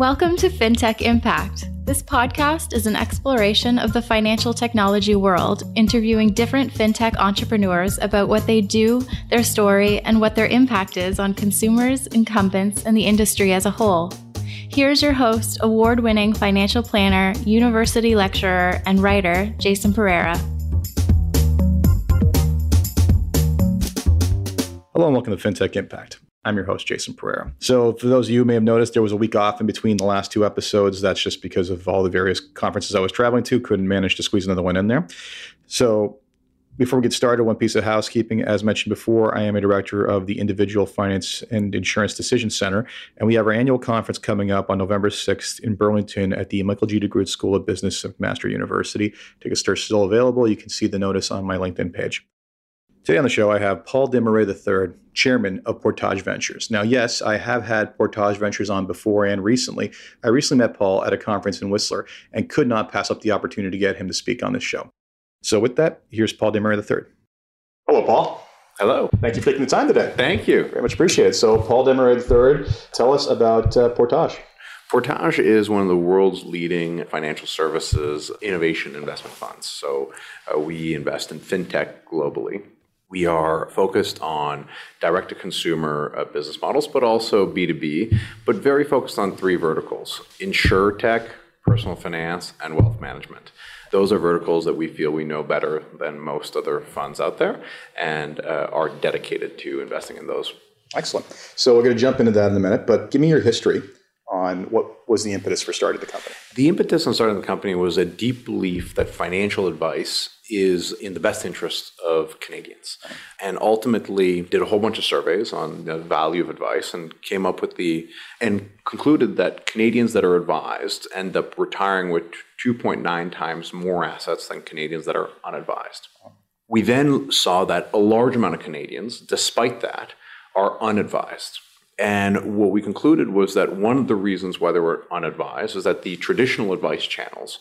Welcome to FinTech Impact. This podcast is an exploration of the financial technology world, interviewing different fintech entrepreneurs about what they do, their story, and what their impact is on consumers, incumbents, and the industry as a whole. Here's your host, award winning financial planner, university lecturer, and writer, Jason Pereira. Hello and welcome to FinTech Impact. I'm your host, Jason Pereira. So, for those of you who may have noticed, there was a week off in between the last two episodes. That's just because of all the various conferences I was traveling to. Couldn't manage to squeeze another one in there. So, before we get started, one piece of housekeeping. As mentioned before, I am a director of the Individual Finance and Insurance Decision Center, and we have our annual conference coming up on November 6th in Burlington at the Michael G. DeGroote School of Business of McMaster University. Tickets are still available. You can see the notice on my LinkedIn page. Today on the show, I have Paul Desmarais III, chairman of Portage Ventures. Now, yes, I have had Portage Ventures on before and recently. I recently met Paul at a conference in Whistler and could not pass up the opportunity to get him to speak on this show. So, with that, here's Paul Desmarais III. Hello, Paul. Hello. Thank you for taking the time today. Thank you. Very much appreciated. So, Paul Desmarais III, tell us about uh, Portage. Portage is one of the world's leading financial services innovation investment funds. So, uh, we invest in fintech globally. We are focused on direct to consumer uh, business models, but also B2B, but very focused on three verticals insure tech, personal finance, and wealth management. Those are verticals that we feel we know better than most other funds out there and uh, are dedicated to investing in those. Excellent. So we're going to jump into that in a minute, but give me your history on what was the impetus for starting the company. The impetus on starting the company was a deep belief that financial advice is in the best interest of Canadians. And ultimately did a whole bunch of surveys on the value of advice and came up with the and concluded that Canadians that are advised end up retiring with 2.9 times more assets than Canadians that are unadvised. We then saw that a large amount of Canadians, despite that, are unadvised. And what we concluded was that one of the reasons why they were unadvised is that the traditional advice channels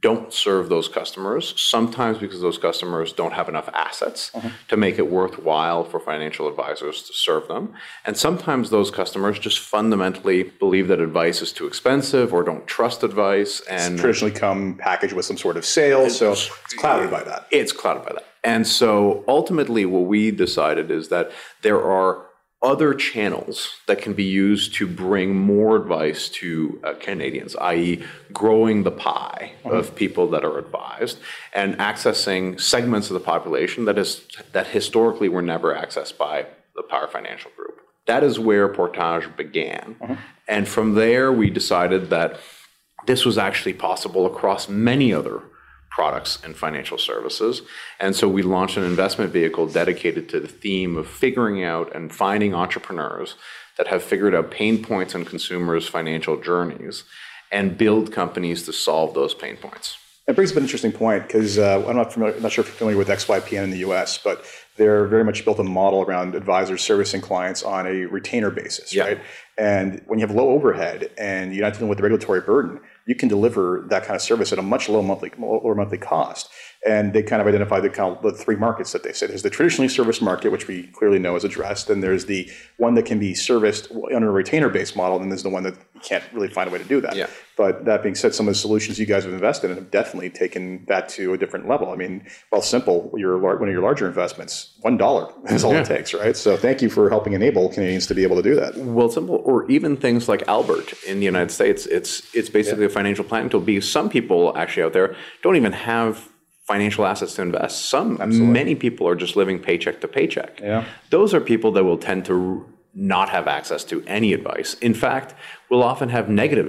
don't serve those customers, sometimes because those customers don't have enough assets uh-huh. to make it worthwhile for financial advisors to serve them. And sometimes those customers just fundamentally believe that advice is too expensive or don't trust advice. And it's traditionally come packaged with some sort of sale, so it's clouded by that. It's clouded by that. And so ultimately, what we decided is that there are other channels that can be used to bring more advice to uh, Canadians, i.e., growing the pie mm-hmm. of people that are advised and accessing segments of the population that is that historically were never accessed by the Power Financial Group. That is where Portage began, mm-hmm. and from there we decided that this was actually possible across many other products and financial services. And so we launched an investment vehicle dedicated to the theme of figuring out and finding entrepreneurs that have figured out pain points in consumers' financial journeys and build companies to solve those pain points. That brings up an interesting point because uh, I'm not familiar, I'm not sure if you're familiar with XYPN in the US, but they're very much built a model around advisors servicing clients on a retainer basis, yeah. right? And when you have low overhead and you're not dealing with the regulatory burden, you can deliver that kind of service at a much lower monthly, lower monthly cost. And they kind of identify the, the three markets that they say. There's the traditionally serviced market, which we clearly know is addressed. And there's the one that can be serviced under a retainer-based model. And there's the one that you can't really find a way to do that. Yeah. But that being said, some of the solutions you guys have invested in have definitely taken that to a different level. I mean, Wealthsimple. Your one of your larger investments, one dollar is all yeah. it takes, right? So thank you for helping enable Canadians to be able to do that. Wealthsimple, or even things like Albert in the United States. It's it's basically yeah. a financial planning tool. Because some people actually out there don't even have financial assets to invest. Some, Absolutely. many people are just living paycheck to paycheck. Yeah. Those are people that will tend to not have access to any advice. In fact, will often have negative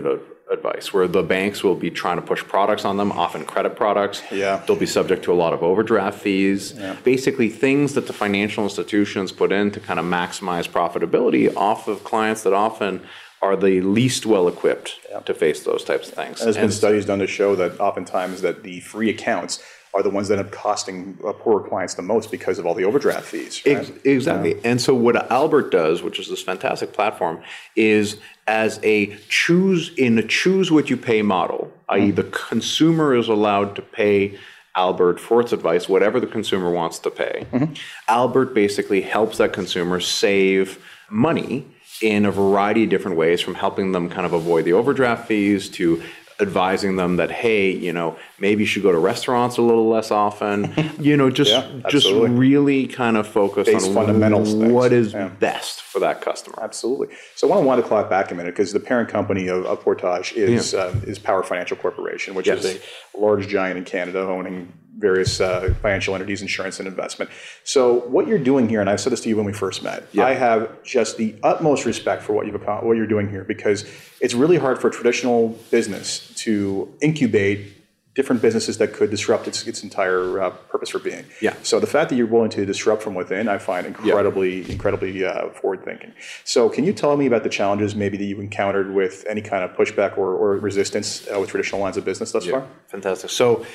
advice where the banks will be trying to push products on them, often credit products. Yeah. They'll be subject to a lot of overdraft fees. Yeah. Basically, things that the financial institutions put in to kind of maximize profitability off of clients that often are the least well equipped yeah. to face those types of things. And there's and been studies done to show that oftentimes that the free accounts are the ones that end up costing uh, poorer clients the most because of all the overdraft fees. Right? exactly. Yeah. And so what Albert does, which is this fantastic platform, is as a choose in a choose what you pay model, mm-hmm. i.e., the consumer is allowed to pay Albert for its advice, whatever the consumer wants to pay. Mm-hmm. Albert basically helps that consumer save money in a variety of different ways, from helping them kind of avoid the overdraft fees to advising them that hey you know maybe you should go to restaurants a little less often. You know just Yeah, just really kind of focus Base on fundamentals things, what is yeah. best for that customer. Absolutely. So I want to clock back a minute because the parent company of, of Portage is um, is Power Financial Corporation, which is a large giant in Canada owning various uh, financial entities, insurance, and investment. So what you're doing here, and I said this to you when we first met, I have just the utmost respect for what you've what you're doing here because it's really hard for a traditional business to incubate different businesses that could disrupt its, its entire uh, purpose for being. Yeah. So the fact that you're willing to disrupt from within, I find incredibly, incredibly uh, forward thinking. So can you tell me about the challenges maybe that you encountered with any kind of pushback or, or resistance uh, with traditional lines of business thus far? Fantastic. So,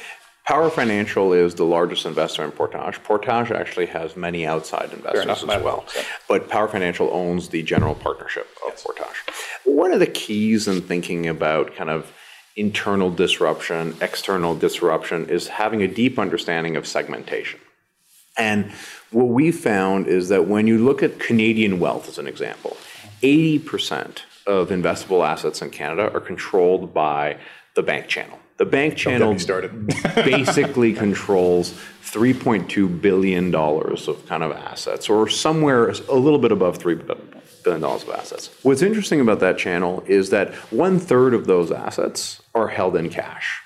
Power Financial is the largest investor in Portage. Portage actually has many outside investors enough. as well, yeah. but Power Financial owns the general partnership of Portage. One of the keys in thinking about kind of internal disruption, external disruption, is having a deep understanding of segmentation. And what we found is that when you look at Canadian wealth as an example, 80% of investable assets in Canada are controlled by the bank channel. The bank channel basically controls $3.2 billion of kind of assets, or somewhere a little bit above $3 billion of assets. What's interesting about that channel is that one third of those assets are held in cash.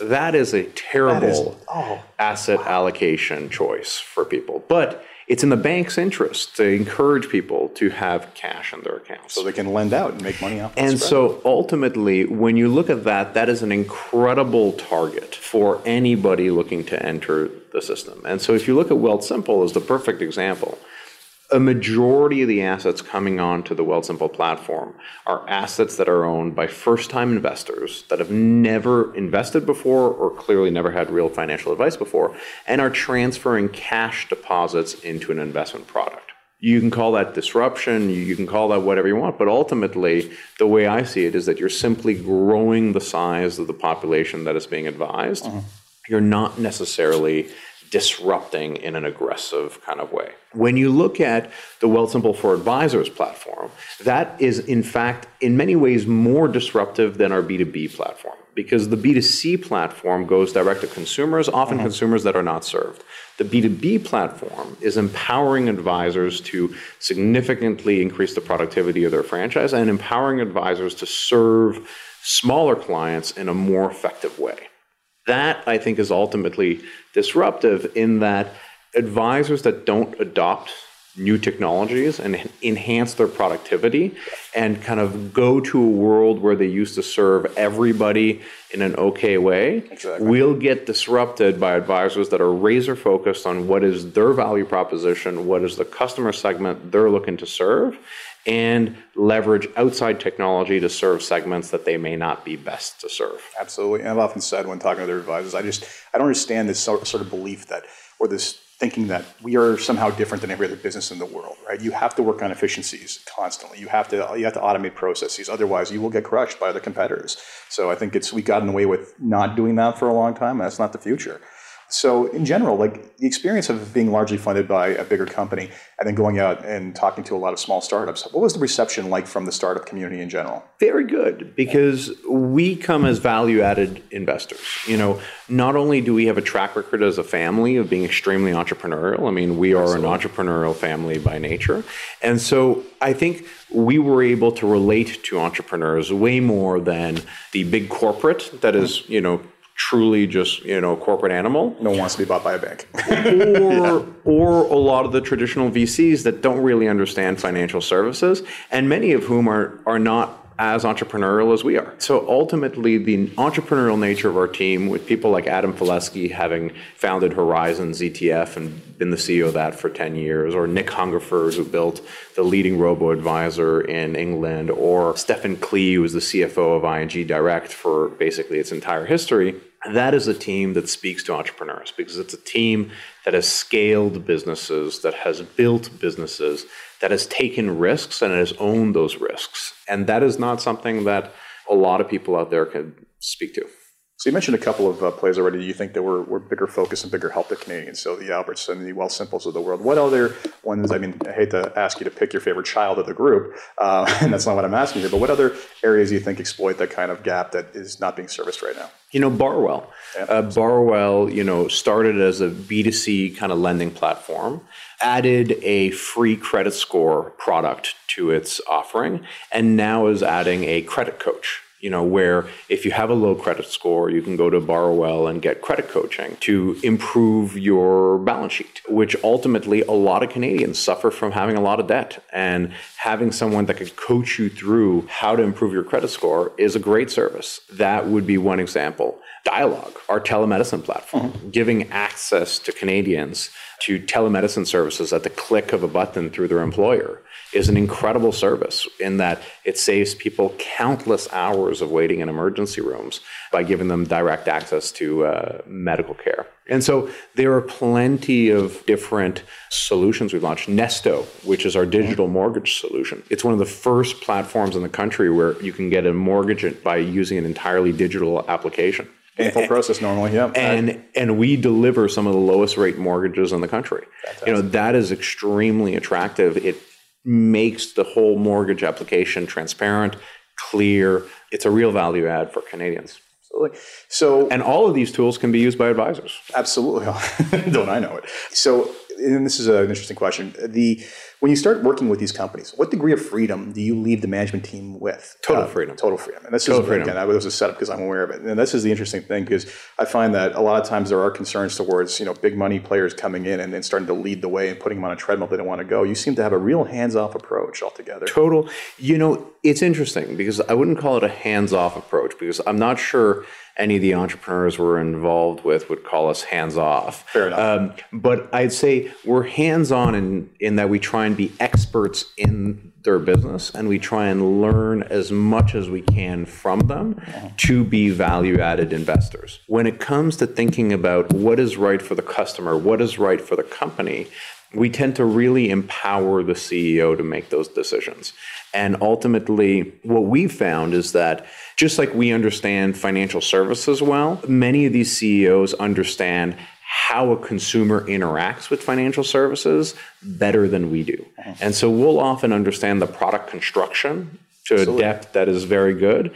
That is a terrible oh. asset allocation choice for people. But it's in the bank's interest to encourage people to have cash in their accounts. so they can lend out and make money off the And so ultimately, when you look at that, that is an incredible target for anybody looking to enter the system. And so if you look at Wealthsimple as the perfect example, a majority of the assets coming onto the Wealthsimple platform are assets that are owned by first-time investors that have never invested before or clearly never had real financial advice before and are transferring cash deposits into an investment product. You can call that disruption, you can call that whatever you want, but ultimately, the way I see it is that you're simply growing the size of the population that is being advised. Mm-hmm. You're not necessarily disrupting in an aggressive kind of way. When you look at the Wealthsimple for Advisors platform, that is in fact in many ways more disruptive than our B2B platform because the B2C platform goes direct to consumers, often mm-hmm. consumers that are not served. The B2B platform is empowering advisors to significantly increase the productivity of their franchise and empowering advisors to serve smaller clients in a more effective way. That, I think, is ultimately disruptive in that advisors that don't adopt new technologies and enhance their productivity and kind of go to a world where they used to serve everybody in an okay way Exactly. will get disrupted by advisors that are razor focused on what is their value proposition, what is the customer segment they're looking to serve, and leverage outside technology to serve segments that they may not be best to serve. Absolutely. And I've often said when talking to their advisors, I just I don't understand this sort of belief that or this thinking that we are somehow different than every other business in the world, right? You have to work on efficiencies constantly. You have to you have to automate processes. Otherwise, you will get crushed by other competitors. So I think it's we have gotten away with not doing that for a long time, and that's not the future. So in general, like the experience of being largely funded by a bigger company and then going out and talking to a lot of small startups, what was the reception like from the startup community in general? Very good, because we come as value added investors. You know, not only do we have a track record as a family of being extremely entrepreneurial, I mean, we are an entrepreneurial family by nature. And so I think we were able to relate to entrepreneurs way more than the big corporate that is, mm-hmm. you know, truly just, you know, corporate animal No one wants to be bought by a bank. or or a lot of the traditional VCs that don't really understand financial services, and many of whom are are not as entrepreneurial as we are. So ultimately, the entrepreneurial nature of our team, with people like Adam Felesky having founded Horizons ETF and been the CEO of that for 10 years, or Nick Hungerford, who built the leading robo advisor in England, or Stephen Klee, who was the CFO of ING Direct for basically its entire history, that is a team that speaks to entrepreneurs because it's a team that has scaled businesses, that has built businesses, that has taken risks and has owned those risks. And that is not something that a lot of people out there can speak to. So you mentioned a couple of uh, plays already. You think that were, were bigger focus and bigger help to Canadians. So the Alberts and the Wealthsimples of the world. What other ones? I mean, I hate to ask you to pick your favorite child of the group, uh, and that's not what I'm asking you. But what other areas do you think exploit that kind of gap that is not being serviced right now? You know, Borrowell. Yeah. Uh, Borrowell, you know, started as a B2C kind of lending platform, added a free credit score product to its offering, and now is adding a credit coach you know, where if you have a low credit score, you can go to Borrowell and get credit coaching to improve your balance sheet, which ultimately a lot of Canadians suffer from having a lot of debt. And having someone that could coach you through how to improve your credit score is a great service. That would be one example. Dialogue, our telemedicine platform, mm-hmm. giving access to Canadians to telemedicine services at the click of a button through their employer is an incredible service in that it saves people countless hours of waiting in emergency rooms by giving them direct access to uh, medical care. And so there are plenty of different solutions we've launched. Nesto, which is our digital mortgage solution, it's one of the first platforms in the country where you can get a mortgage by using an entirely digital application painful process normally. Yeah, and and we deliver some of the lowest rate mortgages in the country. Fantastic. You know that is extremely attractive. It makes the whole mortgage application transparent, clear. It's a real value add for Canadians. Absolutely. So, and all of these tools can be used by advisors. Absolutely. Don't I know it? So, and this is an interesting question. The when you start working with these companies, what degree of freedom do you leave the management team with? Total uh, freedom. Total freedom. And this total is freedom. again, that was a setup because I'm aware of it. And this is the interesting thing because I find that a lot of times there are concerns towards you know big money players coming in and, and starting to lead the way and putting them on a treadmill they don't want to go. You seem to have a real hands-off approach altogether. Total. You know, it's interesting because I wouldn't call it a hands-off approach because I'm not sure any of the entrepreneurs we're involved with would call us hands off. Fair enough. Um, but I'd say we're hands on in, in that we try and be experts in their business and we try and learn as much as we can from them to be value added investors. When it comes to thinking about what is right for the customer, what is right for the company, we tend to really empower the CEO to make those decisions. And ultimately, what we've found is that just like we understand financial services well, many of these CEOs understand how a consumer interacts with financial services better than we do. Uh-huh. And so we'll often understand the product construction to Absolutely. a depth that is very good.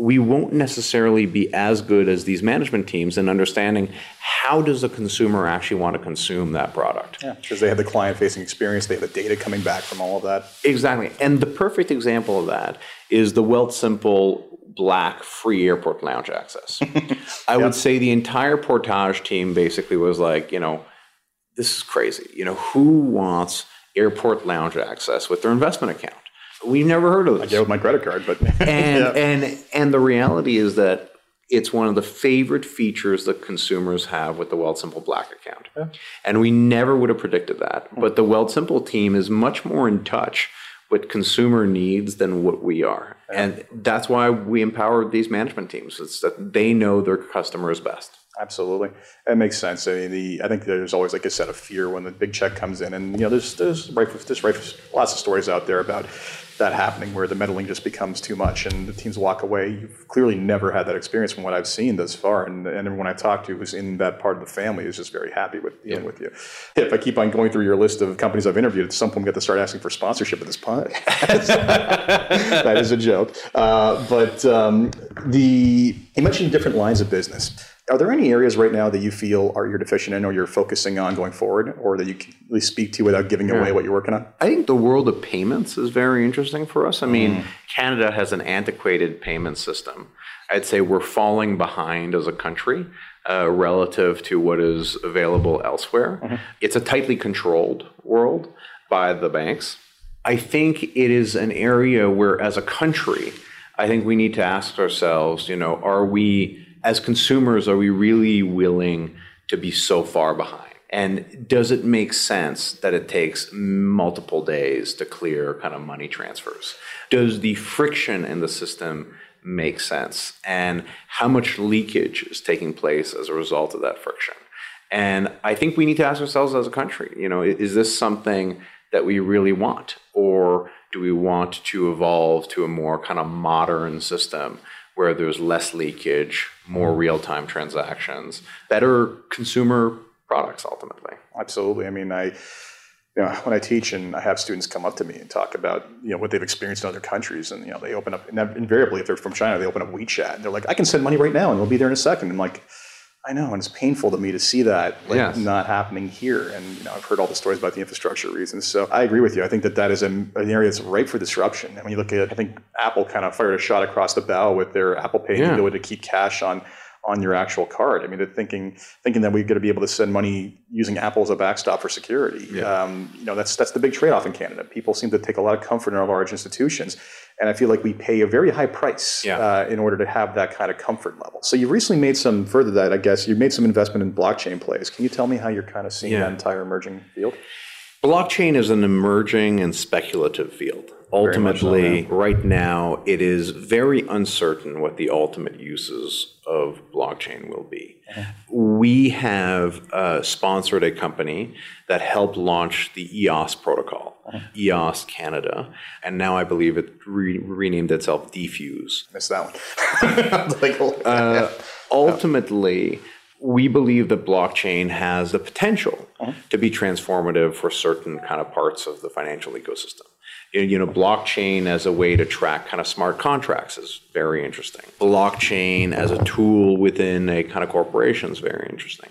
We won't necessarily be as good as these management teams in understanding how does a consumer actually want to consume that product. Yeah, because they have the client facing experience, they have the data coming back from all of that. Exactly. And the perfect example of that is the Wealthsimple black free airport lounge access. I yep. would say the entire portage team basically was like, you know, this is crazy. You know, who wants airport lounge access with their investment account? We've never heard of this. I get with my credit card, but and yeah. and and the reality is that it's one of the favorite features that consumers have with the Wealthsimple Black account. Yeah. And we never would have predicted that. Hmm. But the Wealthsimple team is much more in touch with consumer needs than what we are. Yeah. And that's why we empower these management teams. It's that they know their customers best. Absolutely, that makes sense. I mean, the I think there's always like a set of fear when the big check comes in, and you know, there's there's right, there's right, lots of stories out there about that happening where the meddling just becomes too much and the teams walk away. You've clearly never had that experience from what I've seen thus far. And, and everyone I've talked to who's in that part of the family is just very happy with dealing yeah. with you. If I keep on going through your list of companies I've interviewed, at some point we got to start asking for sponsorship at this point. that is a joke. Uh, but um, the you mentioned different lines of business. Are there any areas right now that you feel are you're deficient in or you're focusing on going forward or that you can really speak to without giving away what you're working on? I think the world of payments is very interesting for us. I mean, mm. Canada has an antiquated payment system. I'd say we're falling behind as a country uh, relative to what is available elsewhere. Mm-hmm. It's a tightly controlled world by the banks. I think it is an area where, as a country, I think we need to ask ourselves, you know, are we as consumers, are we really willing to be so far behind? And does it make sense that it takes multiple days to clear kind of money transfers? Does the friction in the system make sense? And how much leakage is taking place as a result of that friction? And I think we need to ask ourselves as a country, you know, is this something that we really want? Or do we want to evolve to a more kind of modern system where there's less leakage, more real time transactions, better consumer products ultimately. Absolutely. I mean, I you know, when I teach and I have students come up to me and talk about you know what they've experienced in other countries, and you know they open up and invariably if they're from China, they open up WeChat and they're like, I can send money right now and it'll be there in a second. I'm like, I know, and it's painful to me to see that like yes. not happening here. And you know, I've heard all the stories about the infrastructure reasons. So I agree with you. I think that that is an, an area that's ripe for disruption. And when you look at, I think Apple kind of fired a shot across the bow with their Apple Pay yeah. ability to keep cash on on your actual card. I mean, thinking thinking that we're going to be able to send money using Apple as a backstop for security. Yeah. Um, you know, that's that's the big trade off in Canada. People seem to take a lot of comfort in our large institutions, and I feel like we pay a very high price yeah. uh, in order to have that kind of comfort level. So you recently made some further that I guess you made some investment in blockchain plays. Can you tell me how you're kind of seeing yeah. that entire emerging field? Blockchain is an emerging and speculative field ultimately, so, right now, it is very uncertain what the ultimate uses of blockchain will be. We have uh, sponsored a company that helped launch the EOS protocol. EOS Canada, and now I believe it re- renamed itself dfuse. Missed that one. like, uh, ultimately, we believe that blockchain has the potential uh-huh. to be transformative for certain kind of parts of the financial ecosystem you know, blockchain as a way to track kind of smart contracts is very interesting. Blockchain as a tool within a kind of corporation is very interesting.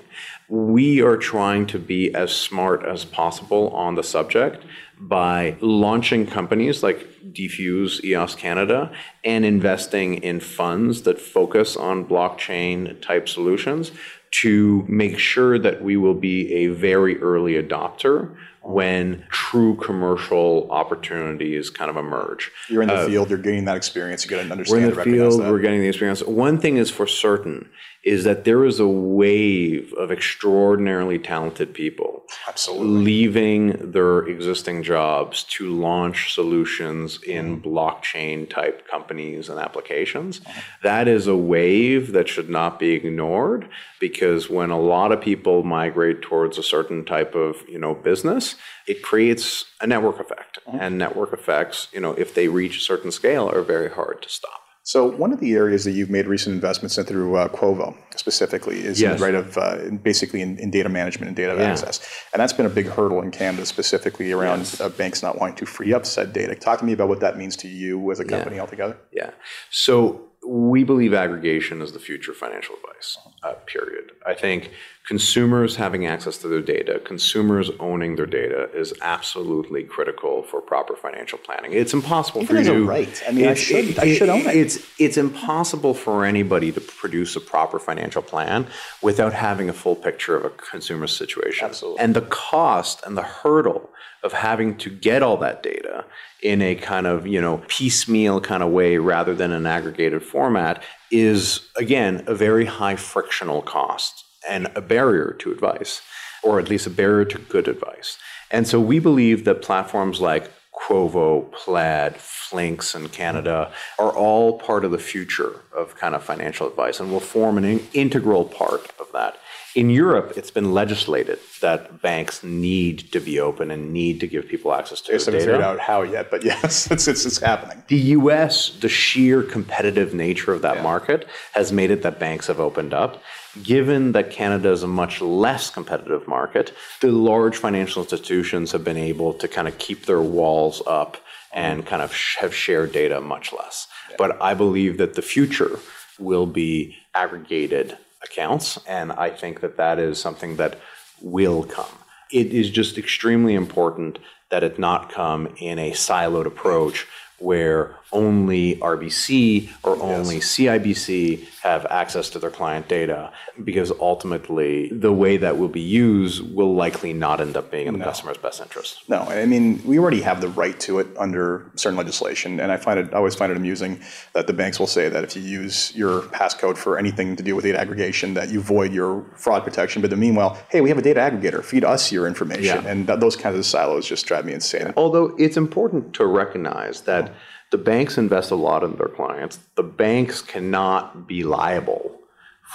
We are trying to be as smart as possible on the subject by launching companies like dfuse EOS Canada and investing in funds that focus on blockchain type solutions to make sure that we will be a very early adopter when true commercial opportunities kind of emerge. You're in the uh, field, you're getting that experience, you get to understand. We're in the field, that. we're getting the experience. One thing is for certain is that there is a wave of extraordinarily talented people Absolutely. leaving their existing jobs to launch solutions in blockchain type companies and applications. That is a wave that should not be ignored because when a lot of people migrate towards a certain type of, you know, business, it creates a network effect. Mm-hmm. And network effects, you know, if they reach a certain scale are very hard to stop. So one of the areas that you've made recent investments in through uh, Quovo specifically is yes. right of uh, basically in, in, data management and data yeah. access, and that's been a big hurdle in Canada specifically around yes. uh, banks not wanting to free up said data. Talk to me about what that means to you as a company yeah. altogether. Yeah. So we believe aggregation is the future of financial advice. Uh, period. I think consumers having access to their data, consumers owning their data is absolutely critical for proper financial planning. It's impossible Even for you. a right. I mean, I should, it, I should own it. It's it's impossible for anybody to produce a proper financial plan without having a full picture of a consumer situation. Absolutely. And the cost and the hurdle of having to get all that data in a kind of you know piecemeal kind of way rather than an aggregated format is again a very high frictional cost and a barrier to advice, or at least a barrier to good advice. And so we believe that platforms like Quovo, Plaid, Flinks in Canada are all part of the future of kind of financial advice and will form an integral part of that. In Europe, it's been legislated that banks need to be open and need to give people access to their data. haven't figured out how yet, but yes, it's, it's, it's, happening. The U.S., the sheer competitive nature of that yeah. market has made it that banks have opened up. Given that Canada is a much less competitive market, the large financial institutions have been able to kind of keep their walls up and kind of have shared data much less. Yeah. But I believe that the future will be aggregated accounts. And I think that that is something that will come. It is just extremely important that it not come in a siloed approach where only RBC or only yes. CIBC have access to their client data because ultimately the way that will be used will likely not end up being in the no. customer's best interest. No, I mean we already have the right to it under certain legislation, and I find it I always find it amusing that the banks will say that if you use your passcode for anything to do with data aggregation, that you void your fraud protection. But then meanwhile, hey, we have a data aggregator, feed us your information, yeah. and th- those kinds of silos just drive me insane. Although it's important to recognize that. Oh the banks invest a lot in their clients. The banks cannot be liable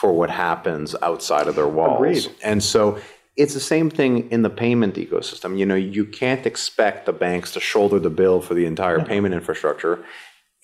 for what happens outside of their walls. Agreed. And so it's the same thing in the payment ecosystem. You know, you can't expect the banks to shoulder the bill for the entire payment infrastructure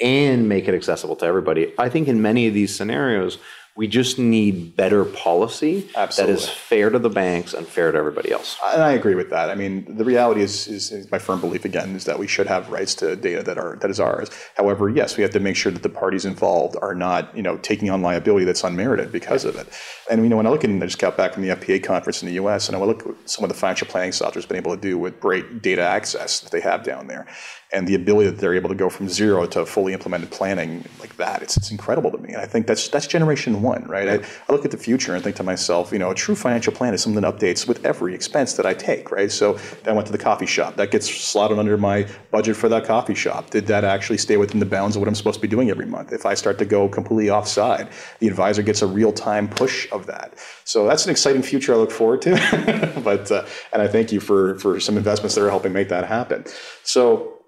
and make it accessible to everybody. I think in many of these scenarios, we just need better policy Absolutely. that is fair to the banks and fair to everybody else. And I agree with that. I mean, the reality is, is, is, my firm belief again is that we should have rights to data that are that is ours. However, yes, we have to make sure that the parties involved are not, you know, taking on liability that's unmerited because of it. And you know, when I look at, I just got back from the FPA conference in the U.S. and I look at some of the financial planning software has been able to do with great data access that they have down there and the ability that they're able to go from zero to fully implemented planning like that, it's, it's incredible to me. And I think that's that's generation one, right? I, I, look at the future and think to myself, you know, a true financial plan is something that updates with every expense that I take, right? So I went to the coffee shop. That gets slotted under my budget for that coffee shop. Did that actually stay within the bounds of what I'm supposed to be doing every month? If I start to go completely offside, the advisor gets a real time push of that. So that's an exciting future I look forward to. but uh, and I thank you for for some investments that are helping make that happen. So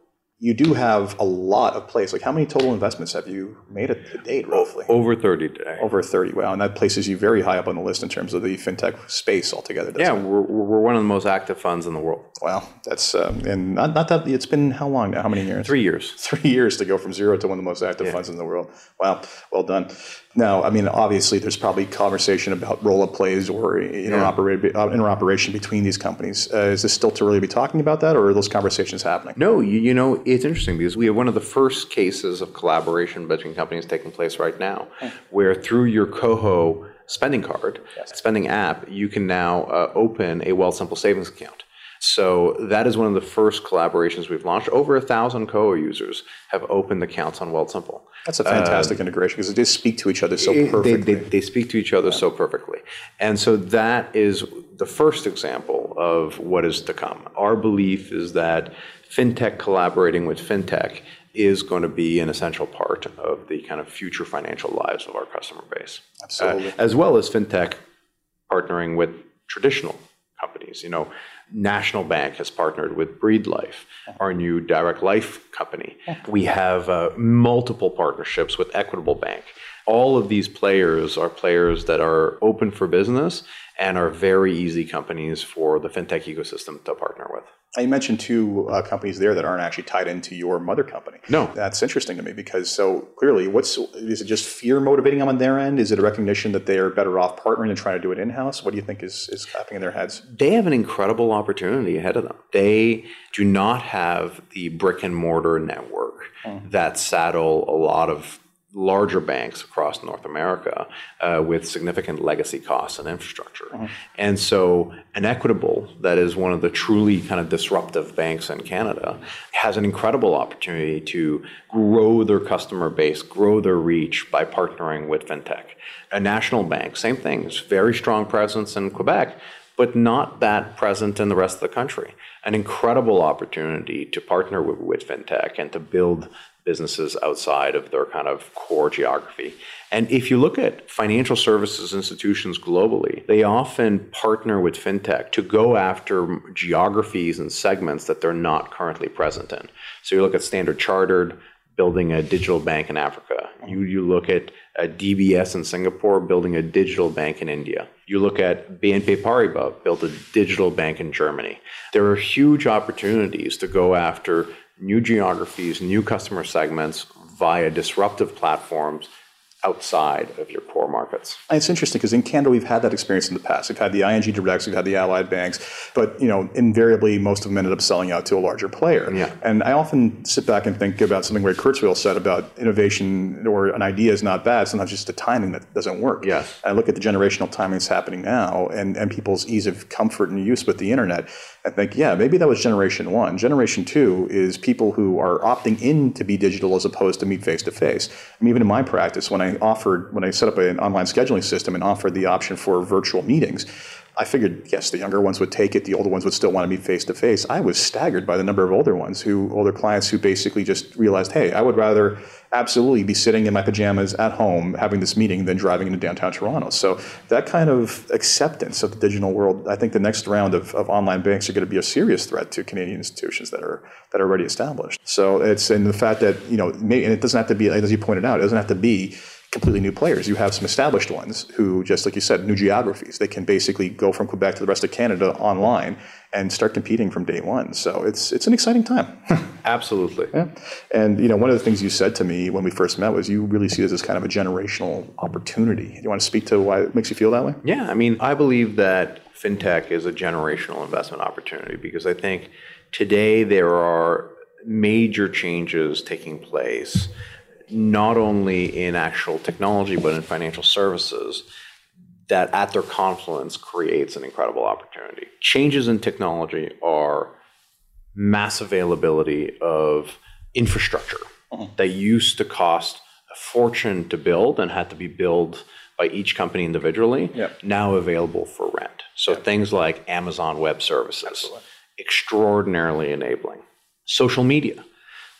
you do have a lot of plays. Like, how many total investments have you made to date, roughly? Over 30 today. Over 30. Wow. And that places you very high up on the list in terms of the fintech space altogether. Yeah, we're, we're one of the most active funds in the world. Wow. That's, um, and not, not that, it's been how long now? How many years? Three years. Three years to go from zero to one of the most active yeah. funds in the world. Wow. Well done. Now, I mean, obviously, there's probably conversation about roll-up plays or uh, interoperation between these companies. Uh, is this still too early to be talking about that, or are those conversations happening? No, you, you, know, it's interesting because we have one of the first cases of collaboration between companies taking place right now, where through your Koho spending card, yes. spending app, you can now uh, open a Wealthsimple savings account. So that is one of the first collaborations we've launched. Over a thousand Koho users have opened accounts on Wealthsimple. That's a fantastic uh, integration because they speak to each other so perfectly. They, they, they speak to each other yeah. so perfectly. And so that is the first example of what is to come. Our belief is that fintech collaborating with fintech is going to be an essential part of the kind of future financial lives of our customer base. Absolutely. Uh, as well as fintech partnering with traditional companies. You know, National Bank has partnered with Breed Life, our new direct life company. We have uh, multiple partnerships with Equitable Bank. All of these players are players that are open for business and are very easy companies for the fintech ecosystem to partner with. You mentioned two uh, companies there that aren't actually tied into your mother company. No, that's interesting to me because so clearly, what's is it just fear motivating them on their end? Is it a recognition that they are better off partnering than trying to do it in house? What do you think is is happening in their heads? They have an incredible opportunity ahead of them. They do not have the brick and mortar network mm. that saddle a lot of larger banks across North America uh, with significant legacy costs and infrastructure. Mm-hmm. And so, an Equitable, that is one of the truly kind of disruptive banks in Canada, has an incredible opportunity to grow their customer base, grow their reach by partnering with fintech. A national bank, same thing, it's very strong presence in Quebec, but not that present in the rest of the country. An incredible opportunity to partner with, with fintech and to build businesses outside of their kind of core geography. And if you look at financial services institutions globally, they often partner with fintech to go after geographies and segments that they're not currently present in. So you look at Standard Chartered building a digital bank in Africa. You, you look at DBS in Singapore building a digital bank in India. You look at BNP Paribas built a digital bank in Germany. There are huge opportunities to go after new geographies, new customer segments via disruptive platforms outside of your core markets. It's interesting because in Canada we've had that experience in the past. We've had the ING Directs, we've had the Allied banks, but you know invariably most of them ended up selling out to a larger player. Yeah. And I often sit back and think about something Ray Kurzweil said about innovation or an idea is not bad. Sometimes just the timing that doesn't work. Yes. I look at the generational timing that's happening now and, and people's ease of comfort and use with the internet. I think, yeah, maybe that was generation one. Generation two is people who are opting in to be digital as opposed to meet face to face. I mean, even in my practice, when I offered, when I set up an online scheduling system and offered the option for virtual meetings, I figured, yes, the younger ones would take it, the older ones would still want to meet face to face. I was staggered by the number of older ones who, older clients who basically just realized, hey, I would rather absolutely be sitting in my pajamas at home having this meeting than driving into downtown Toronto. So that kind of acceptance of the digital world, I think the next round of, of online banks are going to be a serious threat to Canadian institutions that are that are already established. So it's and the fact that you know, and it doesn't have to be as you pointed out, it doesn't have to be completely new players. You have some established ones who, just like you said, new geographies. They can basically go from Quebec to the rest of Canada online and start competing from day one. So it's it's an exciting time. Absolutely. Yeah. And you know, one of the things you said to me when we first met was you really see this as kind of a generational opportunity. Do you want to speak to why it makes you feel that way? Yeah, I mean, I believe that fintech is a generational investment opportunity because I think today there are major changes taking place not only in actual technology but in financial services that at their confluence creates an incredible opportunity. Changes in technology are mass availability of infrastructure uh-huh. that used to cost a fortune to build and had to be built by each company individually, yep. now available for rent. So yep. things like Amazon Web Services, Absolutely. extraordinarily enabling. Social media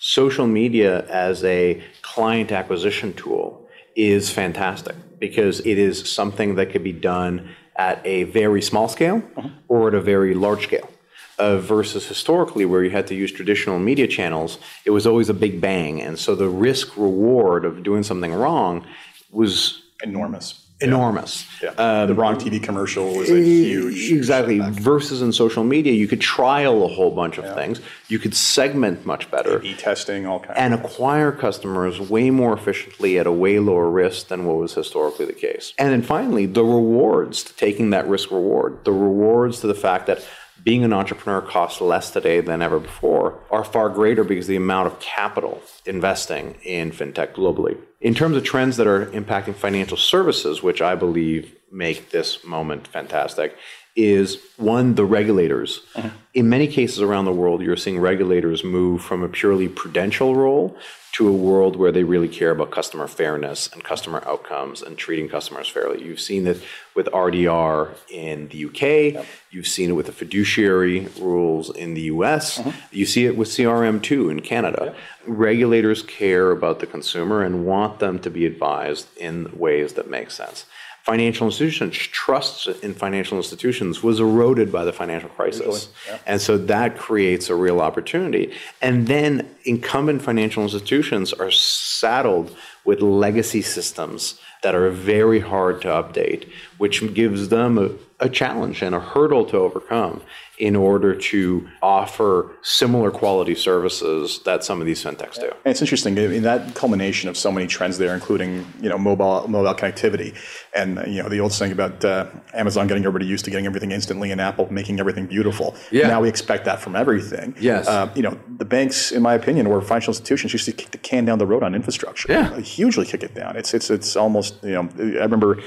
social media as a client acquisition tool is fantastic because it is something that could be done at a very small scale uh-huh. or at a very large scale. Uh, versus historically, where you had to use traditional media channels, it was always a big bang. And so the risk reward of doing something wrong was enormous enormous. Yeah. Um, the wrong TV commercial was a huge exactly. Versus in social media, you could trial a whole bunch of yeah. things. You could segment much better, A/B testing, all kinds, and acquire customers way more efficiently at a way lower risk than what was historically the case. And then finally, the rewards to taking that risk reward, the rewards to the fact that being an entrepreneur costs less today than ever before are far greater because the amount of capital investing in fintech globally. In terms of trends that are impacting financial services, which I believe make this moment fantastic, is one, the regulators. Uh-huh. In many cases around the world, you're seeing regulators move from a purely prudential role to a world where they really care about customer fairness and customer outcomes and treating customers fairly. You've seen it with RDR in the UK. Yep. You've seen it with the fiduciary rules in the US. Uh-huh. You see it with CRM2 in Canada. Yep. Regulators care about the consumer and want them to be advised in ways that make sense financial institutions, trust in financial institutions was eroded by the financial crisis. Yeah. And so that creates a real opportunity. And then incumbent financial institutions are saddled with legacy systems that are very hard to update, which gives them a, a challenge and a hurdle to overcome in order to offer similar quality services that some of these fintechs do. And it's interesting in that culmination of so many trends there, including you know mobile mobile connectivity, and you know the old saying about uh, Amazon getting everybody used to getting everything instantly, and Apple making everything beautiful. Yeah. Now we expect that from everything. Yes. Uh, you know the banks, in my opinion, or financial institutions used to kick the can down the road on infrastructure. Yeah. Hugely kick it down. It's it's it's almost you know I remember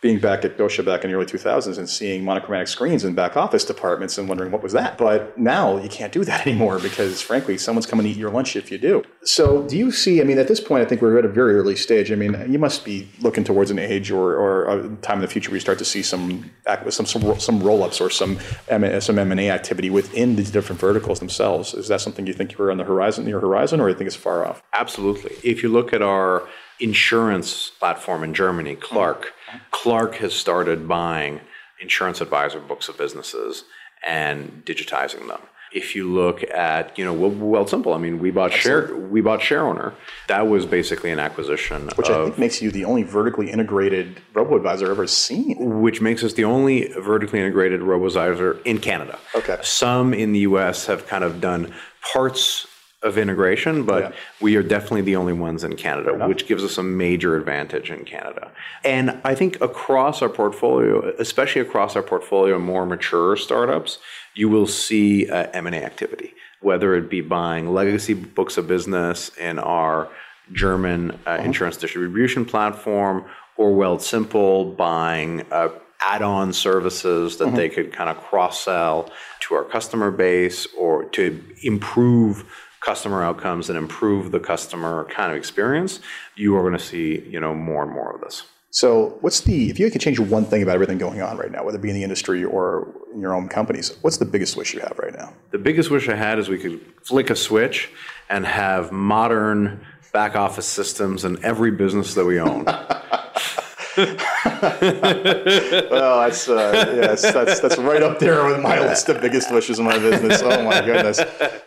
being back at Scotia back in the early 2000s and seeing monochromatic screens in back office departments and wondering what was that. But now you can't do that anymore because, frankly, someone's coming to eat your lunch if you do. So, do you see? I mean, at this point, I think we're at a very early stage. I mean, you must be looking towards an age or, or a time in the future where you start to see some some some, some roll ups or some some M and A activity within these different verticals themselves. Is that something you think you're on the horizon, near horizon, or you think it's far off? Absolutely. If you look at our insurance platform in Germany, Clark. Mm-hmm. Mm-hmm. Clark has started buying insurance advisor books of businesses and digitizing them. If you look at, you know, well, Wealthsimple. I mean, we bought share, we bought ShareOwner. That was basically an acquisition, which of, I think makes you the only vertically integrated robo advisor ever seen. Which makes us the only vertically integrated robo advisor in Canada. Okay. Some in the U.S. have kind of done parts of integration, but yeah. we are definitely the only ones in Canada, which gives us a major advantage in Canada. And I think across our portfolio, especially across our portfolio, of more mature startups, you will see uh, M&A activity, whether it be buying legacy books of business in our German uh, uh-huh. insurance distribution platform, or Wealthsimple buying uh, add-on services that uh-huh. they could kind of cross-sell to our customer base or to improve customer outcomes and improve the customer kind of experience, you are going to see you know more and more of this. So, what's the if you could change one thing about everything going on right now, whether it be in the industry or in your own companies, what's the biggest wish you have right now? The biggest wish I had is we could flick a switch and have modern back office systems in every business that we own. well, that's, uh, yes, that's that's right up there with my list of biggest wishes in my business. Oh my goodness,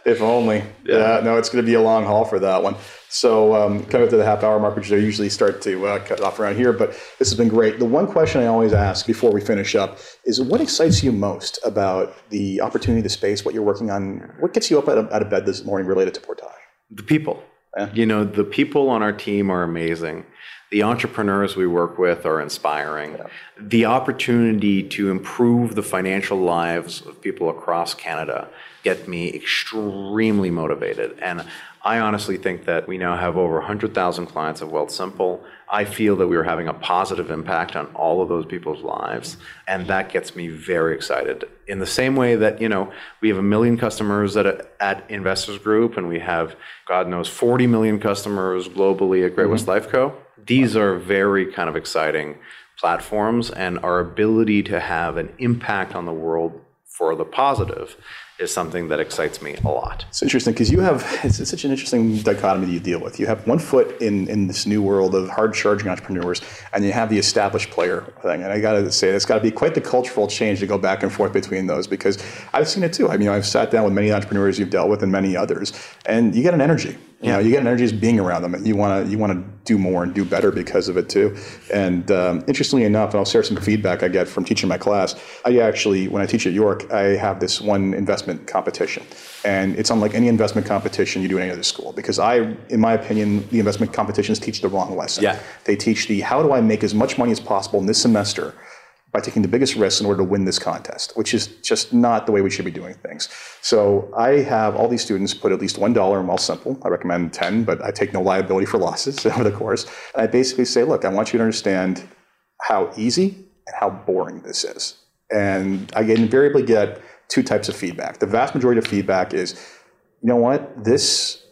if only. Yeah, no, it's going to be a long haul for that one. So, um, coming up to the half hour mark, which I usually start to uh, cut off around here, but this has been great. The one question I always ask before we finish up is what excites you most about the opportunity, the space, what you're working on? What gets you up out of, out of bed this morning related to Portage? The people. Yeah. You know, the people on our team are amazing. The entrepreneurs we work with are inspiring. Yeah. The opportunity to improve the financial lives of people across Canada get me extremely motivated. And I honestly think that we now have over 100,000 clients of Wealthsimple. I feel that we are having a positive impact on all of those people's lives, and that gets me very excited. In the same way that, you know, we have a million customers at, at Investors Group, and we have, God knows, 40 million customers globally at Great West mm-hmm. Lifeco. These are very kind of exciting platforms, and our ability to have an impact on the world for the positive is something that excites me a lot. It's interesting because you have it's, it's, such an interesting dichotomy that you deal with. You have one foot in in this new world of hard charging entrepreneurs, and you have the established player thing. And I got to say, it's got to be quite the cultural change to go back and forth between those because I've seen it too. I mean, I've sat down with many entrepreneurs you've dealt with and many others, and you get an energy. You know, you get an energy just being around them, you want to you want to do more and do better because of it too. And um, interestingly enough, and I'll share some feedback I get from teaching my class. I actually, when I teach at York, I have this one investment competition, and it's unlike any investment competition you do in any other school because I, in my opinion, the investment competitions teach the wrong lesson. Yeah. They teach the how do I make as much money as possible in this semester by taking the biggest risks in order to win this contest, which is just not the way we should be doing things. So I have all these students put at least $1 in Wealthsimple. I recommend 10, but I take no liability for losses over the course. And I basically say, look, I want you to understand how easy and how boring this is. And I invariably get two types of feedback. The vast majority of feedback is, you know what, this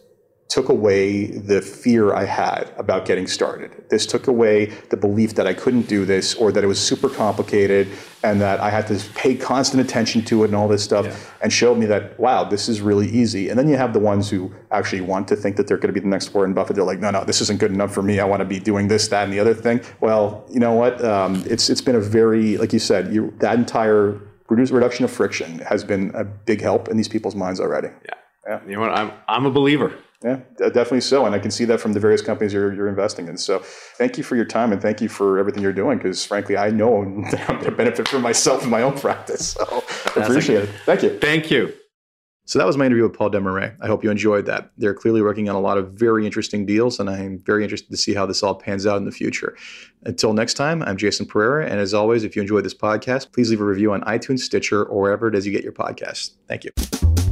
took away the fear I had about getting started. This took away the belief that I couldn't do this or that it was super complicated and that I had to pay constant attention to it and all this stuff yeah. and showed me that, wow, this is really easy. And then you have the ones who actually want to think that they're going to be the next Warren Buffett. They're like, no, no, this isn't good enough for me. I want to be doing this, that, and the other thing. Well, you know what? Um, it's, it's been a very, like you said, you, that entire reduction of friction has been a big help in these people's minds already. Yeah. Yeah. You know what? I'm, I'm a believer. Yeah, definitely so. And I can see that from the various companies you're, you're investing in. So thank you for your time and thank you for everything you're doing because, frankly, I know I'm going to benefit for myself in my own practice. So appreciate it. Thank you. Thank you. So that was my interview with Paul Desmarais. I hope you enjoyed that. They're clearly working on a lot of very interesting deals, and I'm very interested to see how this all pans out in the future. Until next time, I'm Jason Pereira, and as always, if you enjoyed this podcast, please leave a review on iTunes, Stitcher, or wherever it is you get your podcasts. Thank you.